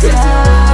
Yeah.